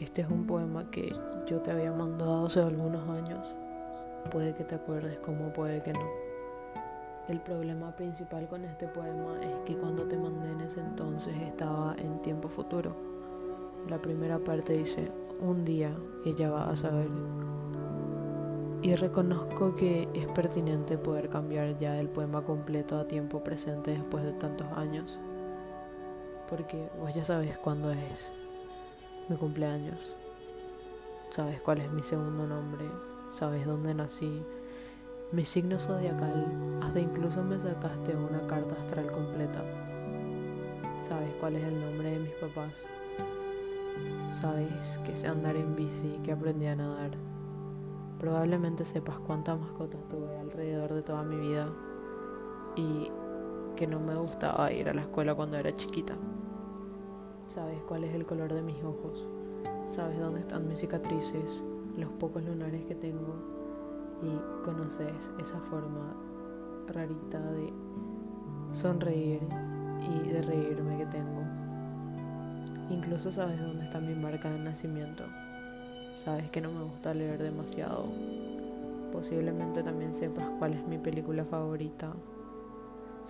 Este es un poema que yo te había mandado hace algunos años. Puede que te acuerdes como puede que no. El problema principal con este poema es que cuando te mandé en ese entonces estaba en tiempo futuro. La primera parte dice, un día ella va a saber. Y reconozco que es pertinente poder cambiar ya el poema completo a tiempo presente después de tantos años. Porque vos ya sabes cuándo es mi cumpleaños. Sabes cuál es mi segundo nombre, sabes dónde nací, mi signo zodiacal, hasta incluso me sacaste una carta astral completa. Sabes cuál es el nombre de mis papás. Sabes que sé andar en bici, que aprendí a nadar. Probablemente sepas cuántas mascotas tuve alrededor de toda mi vida y que no me gustaba ir a la escuela cuando era chiquita. Sabes cuál es el color de mis ojos. Sabes dónde están mis cicatrices, los pocos lunares que tengo. Y conoces esa forma rarita de sonreír y de reírme que tengo. Incluso sabes dónde está mi marca de nacimiento. Sabes que no me gusta leer demasiado. Posiblemente también sepas cuál es mi película favorita.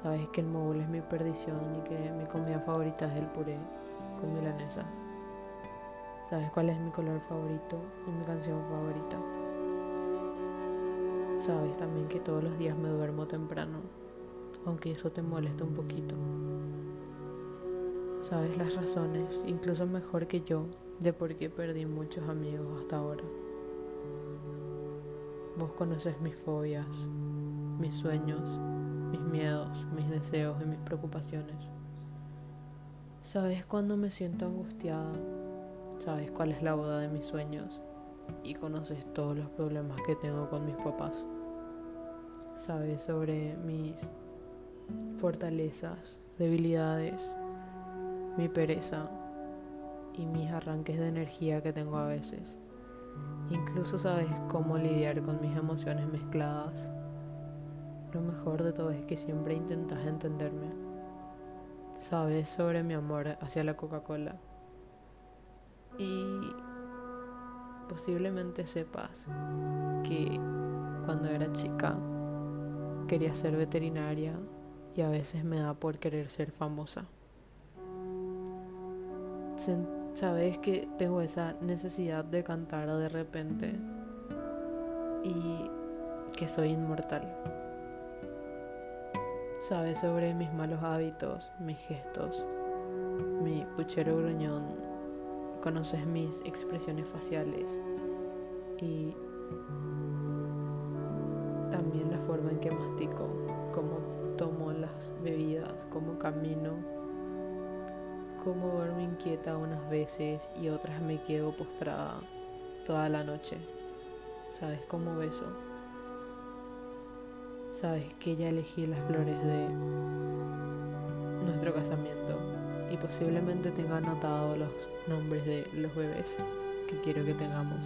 Sabes que el mogul es mi perdición y que mi comida favorita es el puré con milanesas. ¿Sabes cuál es mi color favorito y mi canción favorita? Sabes también que todos los días me duermo temprano, aunque eso te molesta un poquito. Sabes las razones, incluso mejor que yo, de por qué perdí muchos amigos hasta ahora. Vos conoces mis fobias, mis sueños, mis miedos, mis deseos y mis preocupaciones. Sabes cuando me siento angustiada, sabes cuál es la boda de mis sueños y conoces todos los problemas que tengo con mis papás. Sabes sobre mis fortalezas, debilidades, mi pereza y mis arranques de energía que tengo a veces. Incluso sabes cómo lidiar con mis emociones mezcladas. Lo mejor de todo es que siempre intentas entenderme sabes sobre mi amor hacia la Coca-Cola. Y posiblemente sepas que cuando era chica quería ser veterinaria y a veces me da por querer ser famosa. Sabes que tengo esa necesidad de cantar de repente y que soy inmortal. Sabes sobre mis malos hábitos, mis gestos, mi puchero gruñón. Conoces mis expresiones faciales y también la forma en que mastico, cómo tomo las bebidas, cómo camino, cómo duermo inquieta unas veces y otras me quedo postrada toda la noche. ¿Sabes cómo beso? Sabes que ya elegí las flores de nuestro casamiento y posiblemente tenga anotado los nombres de los bebés que quiero que tengamos.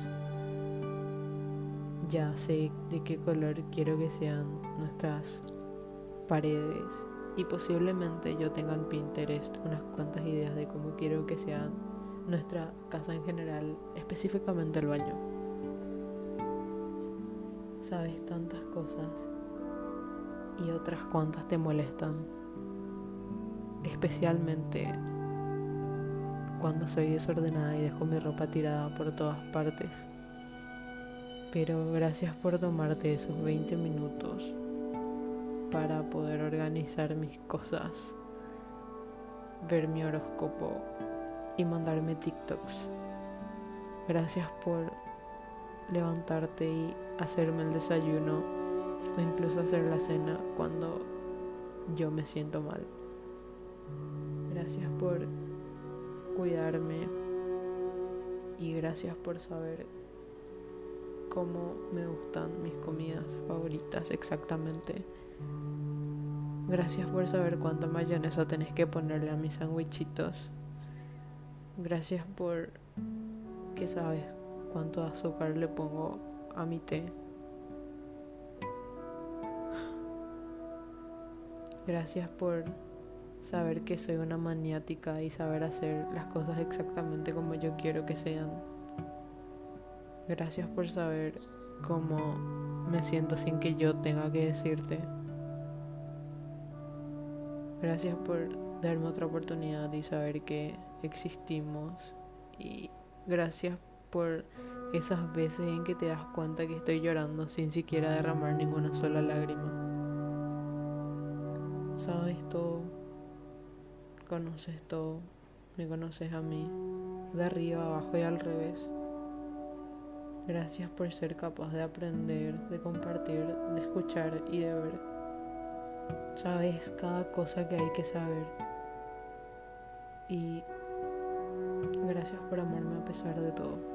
Ya sé de qué color quiero que sean nuestras paredes y posiblemente yo tenga en Pinterest unas cuantas ideas de cómo quiero que sea nuestra casa en general, específicamente el baño. Sabes tantas cosas y otras cuantas te molestan, especialmente cuando soy desordenada y dejo mi ropa tirada por todas partes. Pero gracias por tomarte esos 20 minutos para poder organizar mis cosas, ver mi horóscopo y mandarme TikToks. Gracias por levantarte y hacerme el desayuno o incluso hacer la cena cuando yo me siento mal. Gracias por cuidarme y gracias por saber cómo me gustan mis comidas favoritas exactamente. Gracias por saber cuánta mayonesa tenés que ponerle a mis sandwichitos. Gracias por que sabes cuánto azúcar le pongo a mi té. Gracias por saber que soy una maniática y saber hacer las cosas exactamente como yo quiero que sean. Gracias por saber cómo me siento sin que yo tenga que decirte. Gracias por darme otra oportunidad y saber que existimos. Y gracias por esas veces en que te das cuenta que estoy llorando sin siquiera derramar ninguna sola lágrima. Sabes todo, conoces todo, me conoces a mí, de arriba, abajo y al revés. Gracias por ser capaz de aprender, de compartir, de escuchar y de ver. Sabes cada cosa que hay que saber. Y gracias por amarme a pesar de todo.